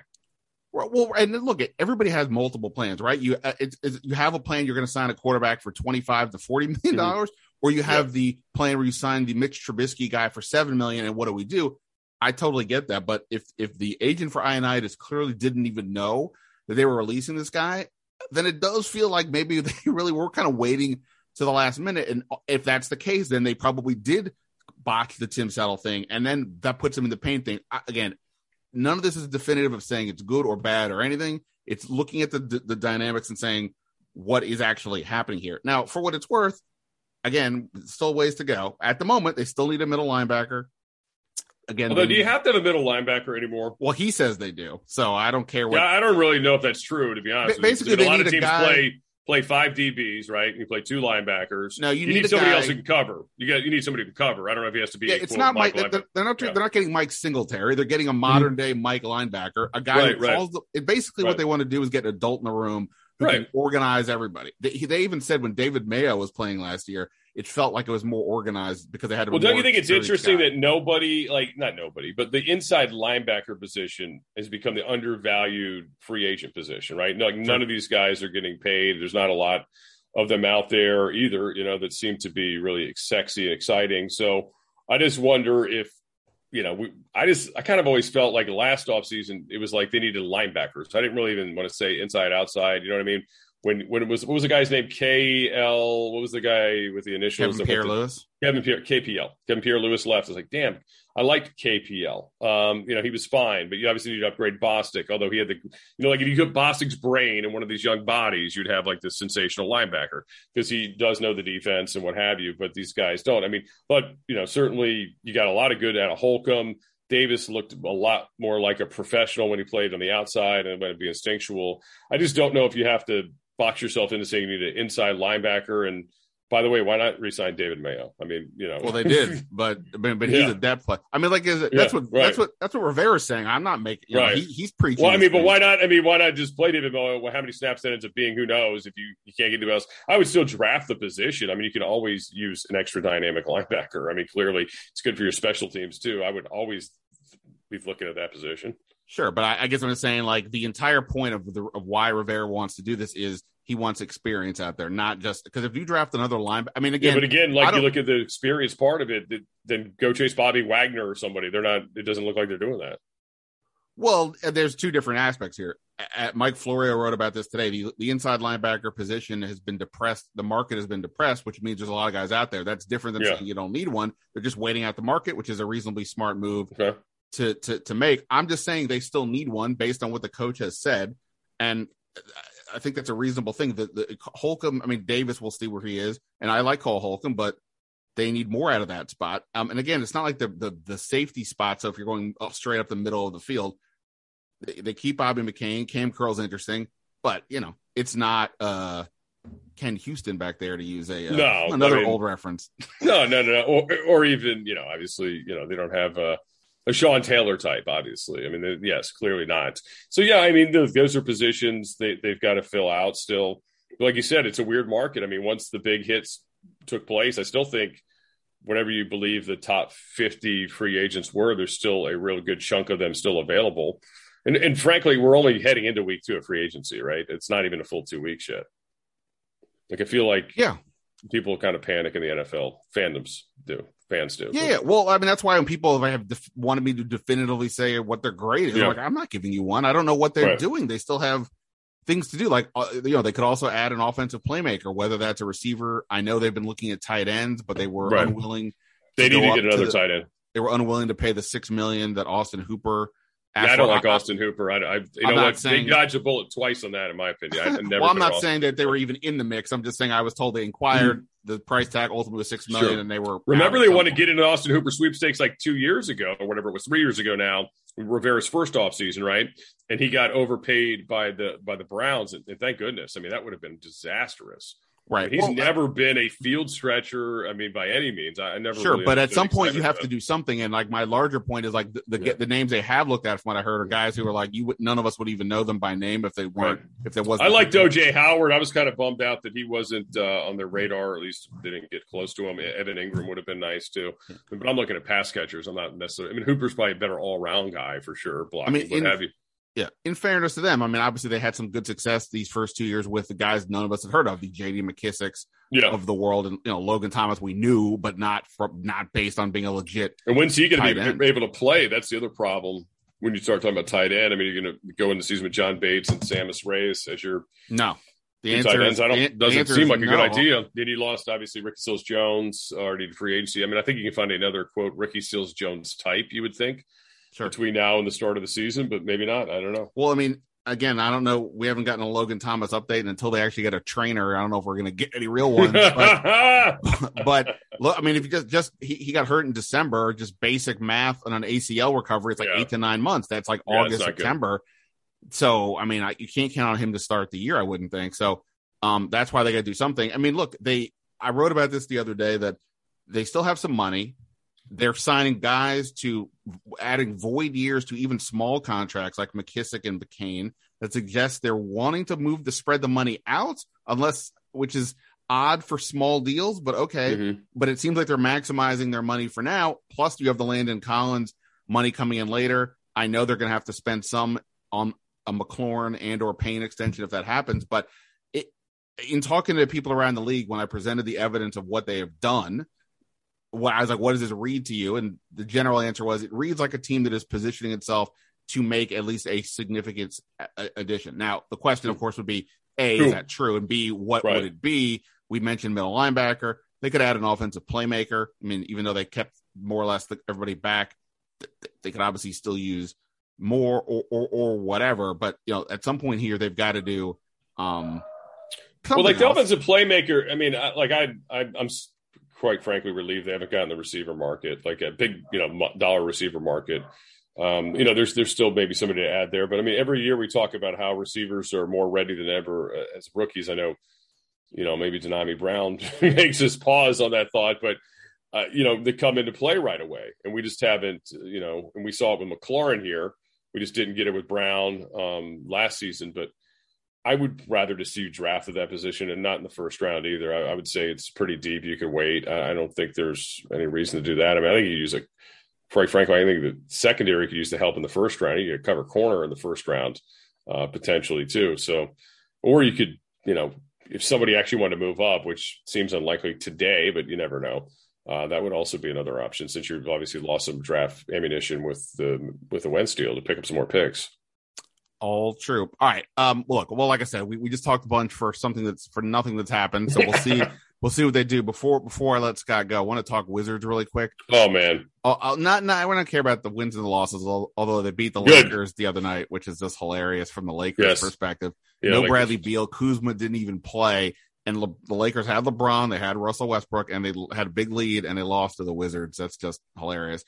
S1: Well, and look, everybody has multiple plans, right? You uh, it's, it's, you have a plan. You're going to sign a quarterback for twenty five to forty million mm-hmm. dollars, mm-hmm. or you have yeah. the plan where you sign the Mitch Trubisky guy for seven million. And what do we do? I totally get that, but if if the agent for Ioannidis clearly didn't even know that they were releasing this guy, then it does feel like maybe they really were kind of waiting to the last minute. And if that's the case, then they probably did botch the Tim Settle thing, and then that puts them in the Payne thing. I, again, none of this is definitive of saying it's good or bad or anything. It's looking at the the, the dynamics and saying what is actually happening here. Now, for what it's worth, again, still ways to go. At the moment, they still need a middle linebacker. Again,
S2: Although, do you have to have a middle linebacker anymore?
S1: well, he says they do. So I don't care what.
S2: Yeah, I don't really know if that's true. To be honest,
S1: Ba-
S2: you.
S1: basically,
S2: a
S1: they
S2: lot
S1: need
S2: of
S1: a
S2: teams
S1: guy-
S2: play play five DBs, right? You play two linebackers.
S1: No, you
S2: need,
S1: need
S2: somebody
S1: guy-
S2: else who can cover. You got you need somebody to cover. I don't know if he has to be.
S1: yeah, it's not Mike. They're, they're not.
S2: Yeah. Mm-hmm.
S1: They're not getting Mike Singletary. They're getting a modern day Mike linebacker, a guy
S2: Right,
S1: who
S2: right.
S1: calls. The, it basically, what they want to do is get an adult in the room who can organize everybody. They, they even said when David Mayo was playing last year, it felt like it was more organized because they had. a
S2: Well, don't you think it's interesting
S1: guy.
S2: that nobody, like not nobody, but the inside linebacker position has become the undervalued free agent position, right? Like none of these guys are getting paid. There's not a lot of them out there either, you know, that seem to be really sexy and exciting. So I just wonder if, you know, we, I just, I kind of always felt like last offseason, it was like they needed linebackers. I didn't really even want to say inside, outside. You know what I mean? When, when it was, what was the guy's name? KL, what was the guy with the initials?
S1: Kevin Pierre-Louis.
S2: Kevin Pierre, KPL. Kevin Pierre-Louis left. I was like, damn, I liked KPL. Um, you know, he was fine, but you obviously need to upgrade Bostic. Although he had the, you know, like if you put Bostic's brain in one of these young bodies, you'd have like this sensational linebacker because he does know the defense and what have you. But these guys don't. I mean, but you know, certainly you got a lot of good out of Holcomb. Davis looked a lot more like a professional when he played on the outside and when it be instinctual. I just don't know if you have to box yourself into saying you need an inside linebacker and by the way, why not resign David Mayo? I mean, you know,
S1: Well, they did, but but, but he's
S2: Yeah.
S1: a depth player. I mean, like is it, that's
S2: Yeah,
S1: what
S2: right.
S1: that's what that's what Rivera's saying. I'm not making. You know,
S2: Right.
S1: he, he's preaching.
S2: Well, I mean, but
S1: thing.
S2: why not? I mean, why not just play David Mayo? Well, how many snaps that ends up being? Who knows? If you, you can't get anybody else, I would still draft the position. I mean, you can always use an extra dynamic linebacker. I mean, clearly it's good for your special teams too. I would always be looking at that position.
S1: Sure, but I, I guess I'm saying like the entire point of the of why Rivera wants to do this is he wants experience out there, not just because if you draft another line, I mean,
S2: Yeah,
S1: again,
S2: but again, like you look at the experience part of it, then go chase Bobby Wagner or somebody. They're not. It doesn't look like they're doing that.
S1: well, uh, there's two different aspects here. A- a- Mike Florio wrote about this today. The, the inside linebacker position has been depressed. The market has been depressed, which means there's a lot of guys out there. That's different than
S2: Yeah.
S1: saying you don't need one. They're just waiting out the market, which is a reasonably smart move
S2: Okay.
S1: to to to make. I'm just saying they still need one based on what the coach has said, and I think that's a reasonable thing. The, the Holcomb, I mean Davis, will see where he is, and I like Cole Holcomb, but they need more out of that spot. Um, and again, it's not like the the the safety spot. So if you're going up- straight up the middle of the field, they, they keep Bobby McCain. Cam Curl's interesting, but you know it's not uh Ken Houston back there to use a uh,
S2: No,
S1: another
S2: I mean-
S1: old reference.
S2: No, no, no, no. Or, or even you know, obviously, you know, they don't have a, a Sean Taylor type. Obviously, I mean, yes, clearly not. So yeah, I mean, those, those are positions they they've got to fill out still. But like you said, it's a weird market. I mean, once the big hits took place, I still think whatever you believe the top fifty free agents were, there's still a real good chunk of them still available. And, and frankly, we're only heading into week two of free agency, right? It's not even a full two weeks yet. Like I feel like
S1: Yeah,
S2: people kind of panic in the NFL. Fandoms do, fans do.
S1: Yeah. Well, I mean, that's why when people have def- wanted me to definitively say what their grade is, I'm
S2: Yeah.
S1: like, I'm not giving you one. I don't know what they're
S2: Right.
S1: doing. They still have things to do. Like, uh, you know, they could also add an offensive playmaker, whether that's a receiver. I know they've been looking at tight ends, but they were
S2: Right.
S1: unwilling.
S2: they
S1: to
S2: need to get another
S1: the-
S2: tight end.
S1: They were unwilling to pay the six million that Austin Hooper.
S2: Yeah, I don't like Austin Hooper. I, I you
S1: I'm
S2: know what?
S1: saying-
S2: They dodged a bullet twice on that, in my opinion. I, I've never
S1: well, I'm not
S2: Austin-
S1: saying that they were even in the mix. I'm just saying I was told they inquired. Mm. The price tag ultimately was six million,
S2: Sure.
S1: and they were.
S2: Remember, they wanted to get into Austin Hooper sweepstakes like two years ago, or whatever it was, three years ago now. Rivera's first offseason, right? And he got overpaid by the by the Browns, and, and thank goodness. I mean, that would have been disastrous.
S1: Right.
S2: He's
S1: Well,
S2: never been a field stretcher. I mean, by any means. I, I never.
S1: Sure,
S2: really
S1: but at some point you have to do something, and like my larger point is like the the,
S2: Yeah.
S1: the names they have looked at from what I heard are guys who are like you. would None of us would even know them by name if they weren't
S2: Right.
S1: if there wasn't.
S2: I liked OJ Howard. I was kind of bummed out that he wasn't uh, on their radar, or at least they didn't get close to him. Evan Engram would have been nice too. But I'm looking at pass catchers. I'm not necessarily. I mean, Hooper's probably a better all around guy for sure. Blocking,
S1: I mean,
S2: what
S1: in-
S2: have you.
S1: Yeah, in fairness to them, I mean, obviously they had some good success these first two years with the guys none of us had heard of, the J.D. McKissicks
S2: Yeah.
S1: of the world, and you know Logan Thomas we knew, but not from not based on being a legit.
S2: And when's he going to be able to play? That's the other problem. When you start talking about tight end, I mean, you're going to go into the season with John Bates and Sammis Reyes as your
S1: No, the answer
S2: tight
S1: is
S2: ends. I don't doesn't seem like a good idea. Then he lost obviously Ricky Seals Jones already to free agency. I mean, I think you can find another quote Ricky Seals Jones type. You would think sure. between now and the start of the season, but maybe not. I don't know.
S1: Well, I mean, again, I don't know. We haven't gotten a Logan Thomas update and until they actually get a trainer. I don't know if we're going to get any real ones. But, but, look, I mean, if you just just he, he, got hurt in December, just basic math on an ACL recovery, it's like yeah. eight to nine months. That's like yeah, August, September. Good. So, I mean, I, you can't count on him to start the year. I wouldn't think so. Um, that's why they got to do something. I mean, look, they. I wrote about this the other day that they still have some money. They're signing guys to adding void years to even small contracts like McKissic and McCain that suggests they're wanting to move to spread the money out, unless which is odd for small deals, but okay. Mm-hmm. But it seems like they're maximizing their money for now. Plus, you have the Landon Collins money coming in later. I know they're going to have to spend some on a McLaurin and or Payne extension if that happens. But it, in talking to people around the league, when I presented the evidence of what they have done, what I was like, what does this read to you? And the general answer was it reads like a team that is positioning itself to make at least a significant addition. Now, the question, of course, would be A, is that true? And B, what right. would it be? We mentioned middle linebacker. They could add an offensive playmaker. I mean, even though they kept more or less everybody back, they could obviously still use more or, or, or whatever. But, you know, at some point here, they've got to do. Um,
S2: well, like the offensive playmaker, I mean, like I, I, I'm quite frankly relieved they haven't gotten the receiver market, like a big, you know, dollar receiver market. Um, you know, there's there's still maybe somebody to add there, but I mean, every year we talk about how receivers are more ready than ever uh, as rookies. I know, you know, maybe Dyami Brown makes us pause on that thought, but uh, you know, they come into play right away, and we just haven't, you know, and we saw it with McLaurin here. We just didn't get it with Brown um, last season, but I would rather to see you drafted that position and not in the first round either. I, I would say it's pretty deep. You could wait. I, I, don't think there's any reason to do that. I mean, I think you use a, quite frankly, I think the secondary could use the help in the first round. You could cover corner in the first round, uh, potentially too. So, or you could, you know, if somebody actually wanted to move up, which seems unlikely today, but you never know. Uh, that would also be another option since you've obviously lost some draft ammunition with the with the Wentz deal to pick up some more picks
S1: all true. All right. Um, look, well, like I said, we, we just talked a bunch for something that's for nothing that's happened. So we'll see. we'll see what they do before before I let Scott go. I want to talk Wizards really quick.
S2: Oh man.
S1: I'll, not not. I don't care about the wins and the losses. Although they beat the Good. Lakers the other night, which is just hilarious from the Lakers yes. perspective. Yeah, no Lakers. Bradley Beal. Kuzma didn't even play. And Le- the Lakers had LeBron, they had Russell Westbrook, and they had a big lead, and they lost to the Wizards. That's just hilarious.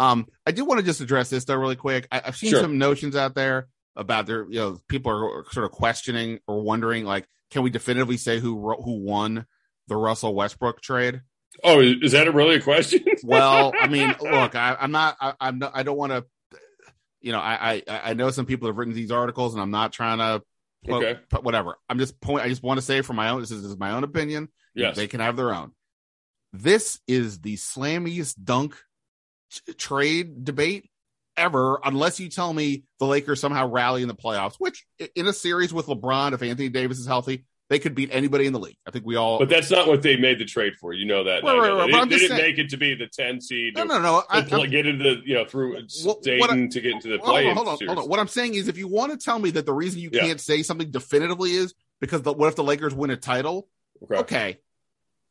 S1: Um, I do want to just address this though, really quick. I, have seen sure. some notions out there about their you know people are sort of questioning or wondering like can we definitively say who who won the Russell Westbrook trade?
S2: Oh, is that a really a question?
S1: well, I mean, look, I, am not, I, I'm not, I don't want to, you know, I, I, I know some people have written these articles, and I'm not trying to, put, okay, put whatever. I'm just point. I just want to say for my own. This is, this is my own opinion.
S2: Yes,
S1: they can have their own. This is the slammiest dunk t- trade debate ever unless you tell me the Lakers somehow rally in the playoffs, which in a series with LeBron, if Anthony Davis is healthy, they could beat anybody in the league. I think we all.
S2: But that's not what they made the trade for. You know that. Right, right, right. They, they didn't saying, make it to be the 10 seed.
S1: No, no, no. I,
S2: to get into the, you know, through Dayton to get into the play.
S1: Hold, hold on, hold on. What I'm saying is if you want to tell me that the reason you yeah. can't say something definitively is because the, what if the Lakers win a title? Okay. okay.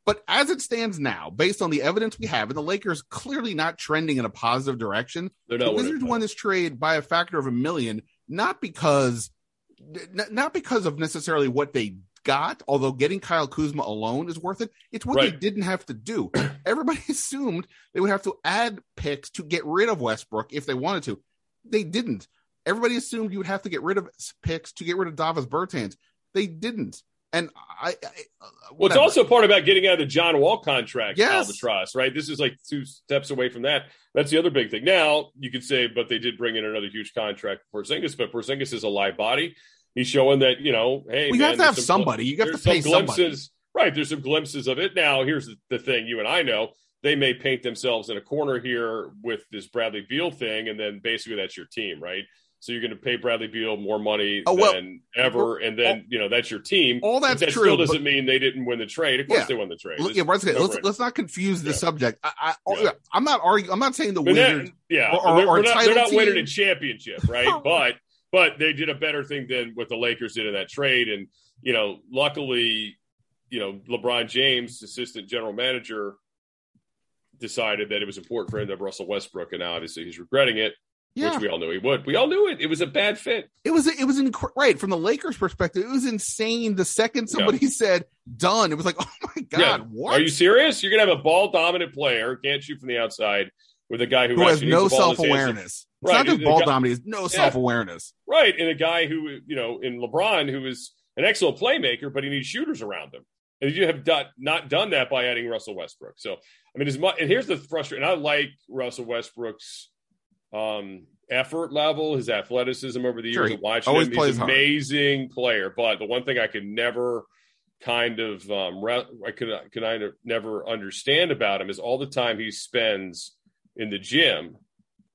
S1: But as it stands now, based on the evidence we have, and the Lakers clearly not trending in a positive direction, the Wizards won this trade by a factor of a million, not because not because of necessarily what they got, although getting Kyle Kuzma alone is worth it. It's what right. they didn't have to do. Everybody assumed they would have to add picks to get rid of Westbrook if they wanted to. They didn't. Everybody assumed you would have to get rid of picks to get rid of Davis Bertans. They didn't. And I, I
S2: uh, well, it's also part about getting out of the John Wall contract, yes. Albatross, right? This is like two steps away from that. That's the other big thing. Now you could say, but they did bring in another huge contract for Porzingis, but Porzingis is a live body. He's showing that you know, hey,
S1: we have to have somebody. You have to pay glimpses,
S2: somebody. right? There's some glimpses of it. Now, here's the, the thing: you and I know they may paint themselves in a corner here with this Bradley Beal thing, and then basically that's your team, right? So you're going to pay Bradley Beal more money oh, well, than ever, and then all, you know that's your team.
S1: All that's
S2: that
S1: true.
S2: Still doesn't mean they didn't win the trade. Of course, yeah. they won the trade.
S1: yeah, let's, no let's, let's, not confuse the yeah. subject. I, oh, am not arguing. I'm not saying the Wizards.
S2: yeah,
S1: or,
S2: they're, or not, they're not winning a championship, right? but but they did a better thing than what the Lakers did in that trade, and you know, luckily, you know, LeBron James, assistant general manager, decided that it was important for him to have Russell Westbrook, and now obviously he's regretting it yeah. which we all knew he would. We all knew it. It was a bad fit.
S1: It was it was inc- right from the Lakers' perspective. It was insane. The second somebody yeah. said done, it was like, oh my god, yeah. what?
S2: Are you serious? You're gonna have a ball dominant player can't shoot from the outside with a guy who,
S1: who has no self awareness. It's right. not just ball guy, dominance, no yeah. self awareness.
S2: Right, and a guy who you know in LeBron who is an excellent playmaker, but he needs shooters around him. And you have not done that by adding Russell Westbrook. So I mean, as much and here's the frustration. I like Russell Westbrook's um, effort level, his athleticism over the years sure, of watching him. He's an amazing player. But the one thing I could never kind of um, re- I could could I never understand about him is all the time he spends in the gym.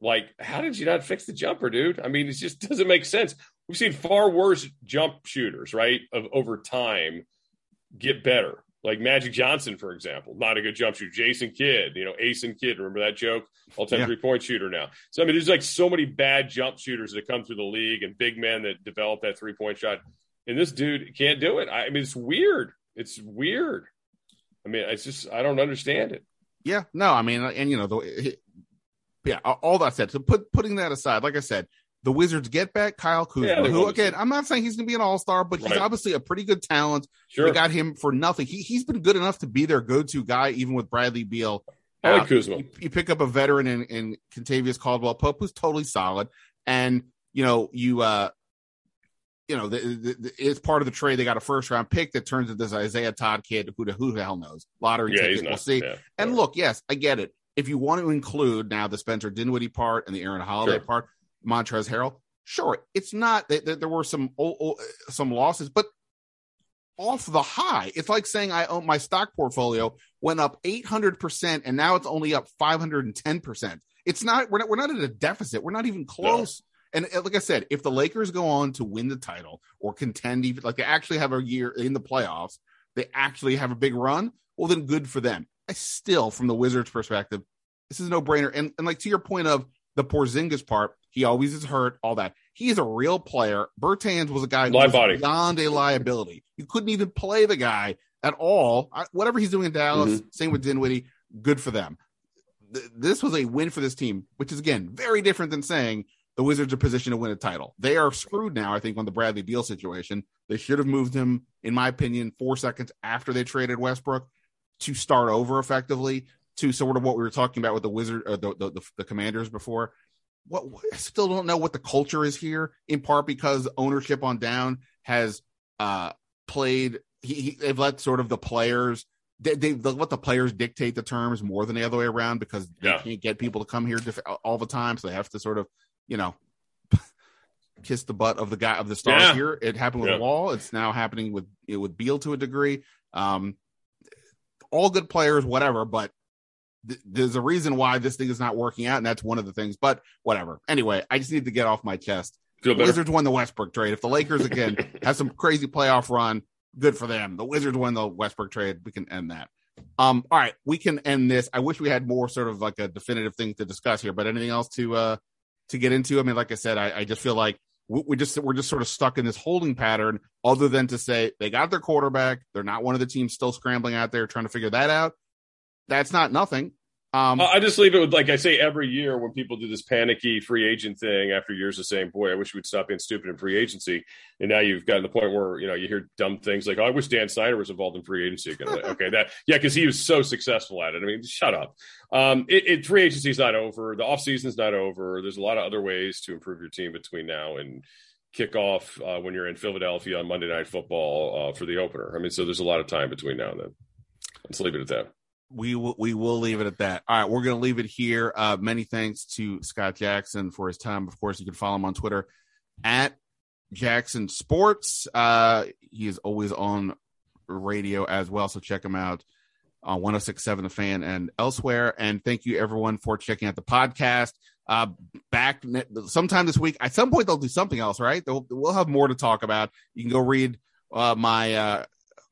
S2: Like, how did you not fix the jumper, dude? I mean, it just doesn't make sense. We've seen far worse jump shooters, right, of over time get better like Magic Johnson, for example, not a good jump shooter. Jason Kidd, you know, Ason Kidd, remember that joke? All time yeah. three point shooter now. So, I mean, there's like so many bad jump shooters that come through the league and big men that develop that three point shot. And this dude can't do it. I, I mean, it's weird. It's weird. I mean, it's just, I don't understand it.
S1: Yeah, no, I mean, and you know, the, yeah, all that said, so put, putting that aside, like I said, the Wizards get back Kyle Kuzma, yeah, who again, I'm not saying he's going to be an all star, but he's right. obviously a pretty good talent. Sure. They got him for nothing. He, he's been good enough to be their go to guy, even with Bradley Beal.
S2: I like Kuzma.
S1: You, you, pick up a veteran in, in Kentavious Caldwell Pope, who's totally solid. And, you know, you, uh, you know, the, the, the, it's part of the trade. They got a first round pick that turns into this Isaiah Todd kid. Who the, who the hell knows? Lottery yeah, ticket. Not, we'll see. Yeah, and look, yes, I get it. If you want to include now the Spencer Dinwiddie part and the Aaron Holiday sure. part, Montrezl Harrell, Sure, it's not that there were some some losses, but off the high. It's like saying I own my stock portfolio went up 800% and now it's only up 510%. It's not we're not we're not at a deficit. We're not even close. No. And like I said, if the Lakers go on to win the title or contend even like they actually have a year in the playoffs, they actually have a big run, well then good for them. I still from the Wizards perspective, this is no brainer. And and like to your point of the Porzingis part, he always is hurt, all that. He is a real player. Bertans was a guy was beyond a liability. You couldn't even play the guy at all. I, whatever he's doing in Dallas, mm-hmm. same with Dinwiddie, good for them. Th- this was a win for this team, which is again very different than saying the Wizards are positioned to win a title. They are screwed now, I think, on the Bradley Beal situation. They should have moved him, in my opinion, four seconds after they traded Westbrook to start over effectively to sort of what we were talking about with the Wizard or the, the, the, the Commanders before what I still don't know what the culture is here. In part because ownership on down has uh played. He, he, they've let sort of the players. They, they, they let the players dictate the terms more than the other way around because they yeah. can't get people to come here all the time, so they have to sort of, you know, kiss the butt of the guy of the stars yeah. here. It happened with yeah. Wall. It's now happening with with Beal to a degree. Um, all good players, whatever, but there's a reason why this thing is not working out, and that's one of the things. But whatever. Anyway, I just need to get off my chest. The Wizards won the Westbrook trade. If the Lakers again have some crazy playoff run, good for them. The Wizards won the Westbrook trade. We can end that. Um, all right, we can end this. I wish we had more sort of like a definitive thing to discuss here, but anything else to uh to get into? I mean, like I said, I, I just feel like we, we just we're just sort of stuck in this holding pattern, other than to say they got their quarterback. They're not one of the teams still scrambling out there trying to figure that out that's not nothing.
S2: Um, I just leave it with like I say every year when people do this panicky free agent thing after years of saying, "Boy, I wish we'd stop being stupid in free agency." And now you've gotten to the point where you know you hear dumb things like, "Oh, I wish Dan Snyder was involved in free agency again." Like, okay, that yeah, because he was so successful at it. I mean, shut up. Um, it, it free agency is not over. The off season is not over. There's a lot of other ways to improve your team between now and kickoff uh, when you're in Philadelphia on Monday Night Football uh, for the opener. I mean, so there's a lot of time between now and then. Let's leave it at that
S1: we will we will leave it at that. All right, we're going to leave it here. Uh, many thanks to Scott Jackson for his time. Of course, you can follow him on Twitter at Jackson Sports. Uh, he is always on radio as well, so check him out on 1067 The Fan and elsewhere. And thank you everyone for checking out the podcast. Uh, back sometime this week. At some point, they'll do something else, right? They'll, we'll have more to talk about. You can go read uh, my uh,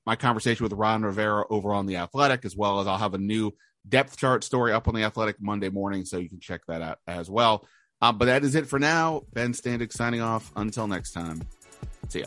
S1: my conversation with Ron Rivera over on The Athletic, as well as I'll have a new depth chart story up on The Athletic Monday morning, so you can check that out as well. Um, but that is it for now. Ben Standig signing off. Until next time, see ya.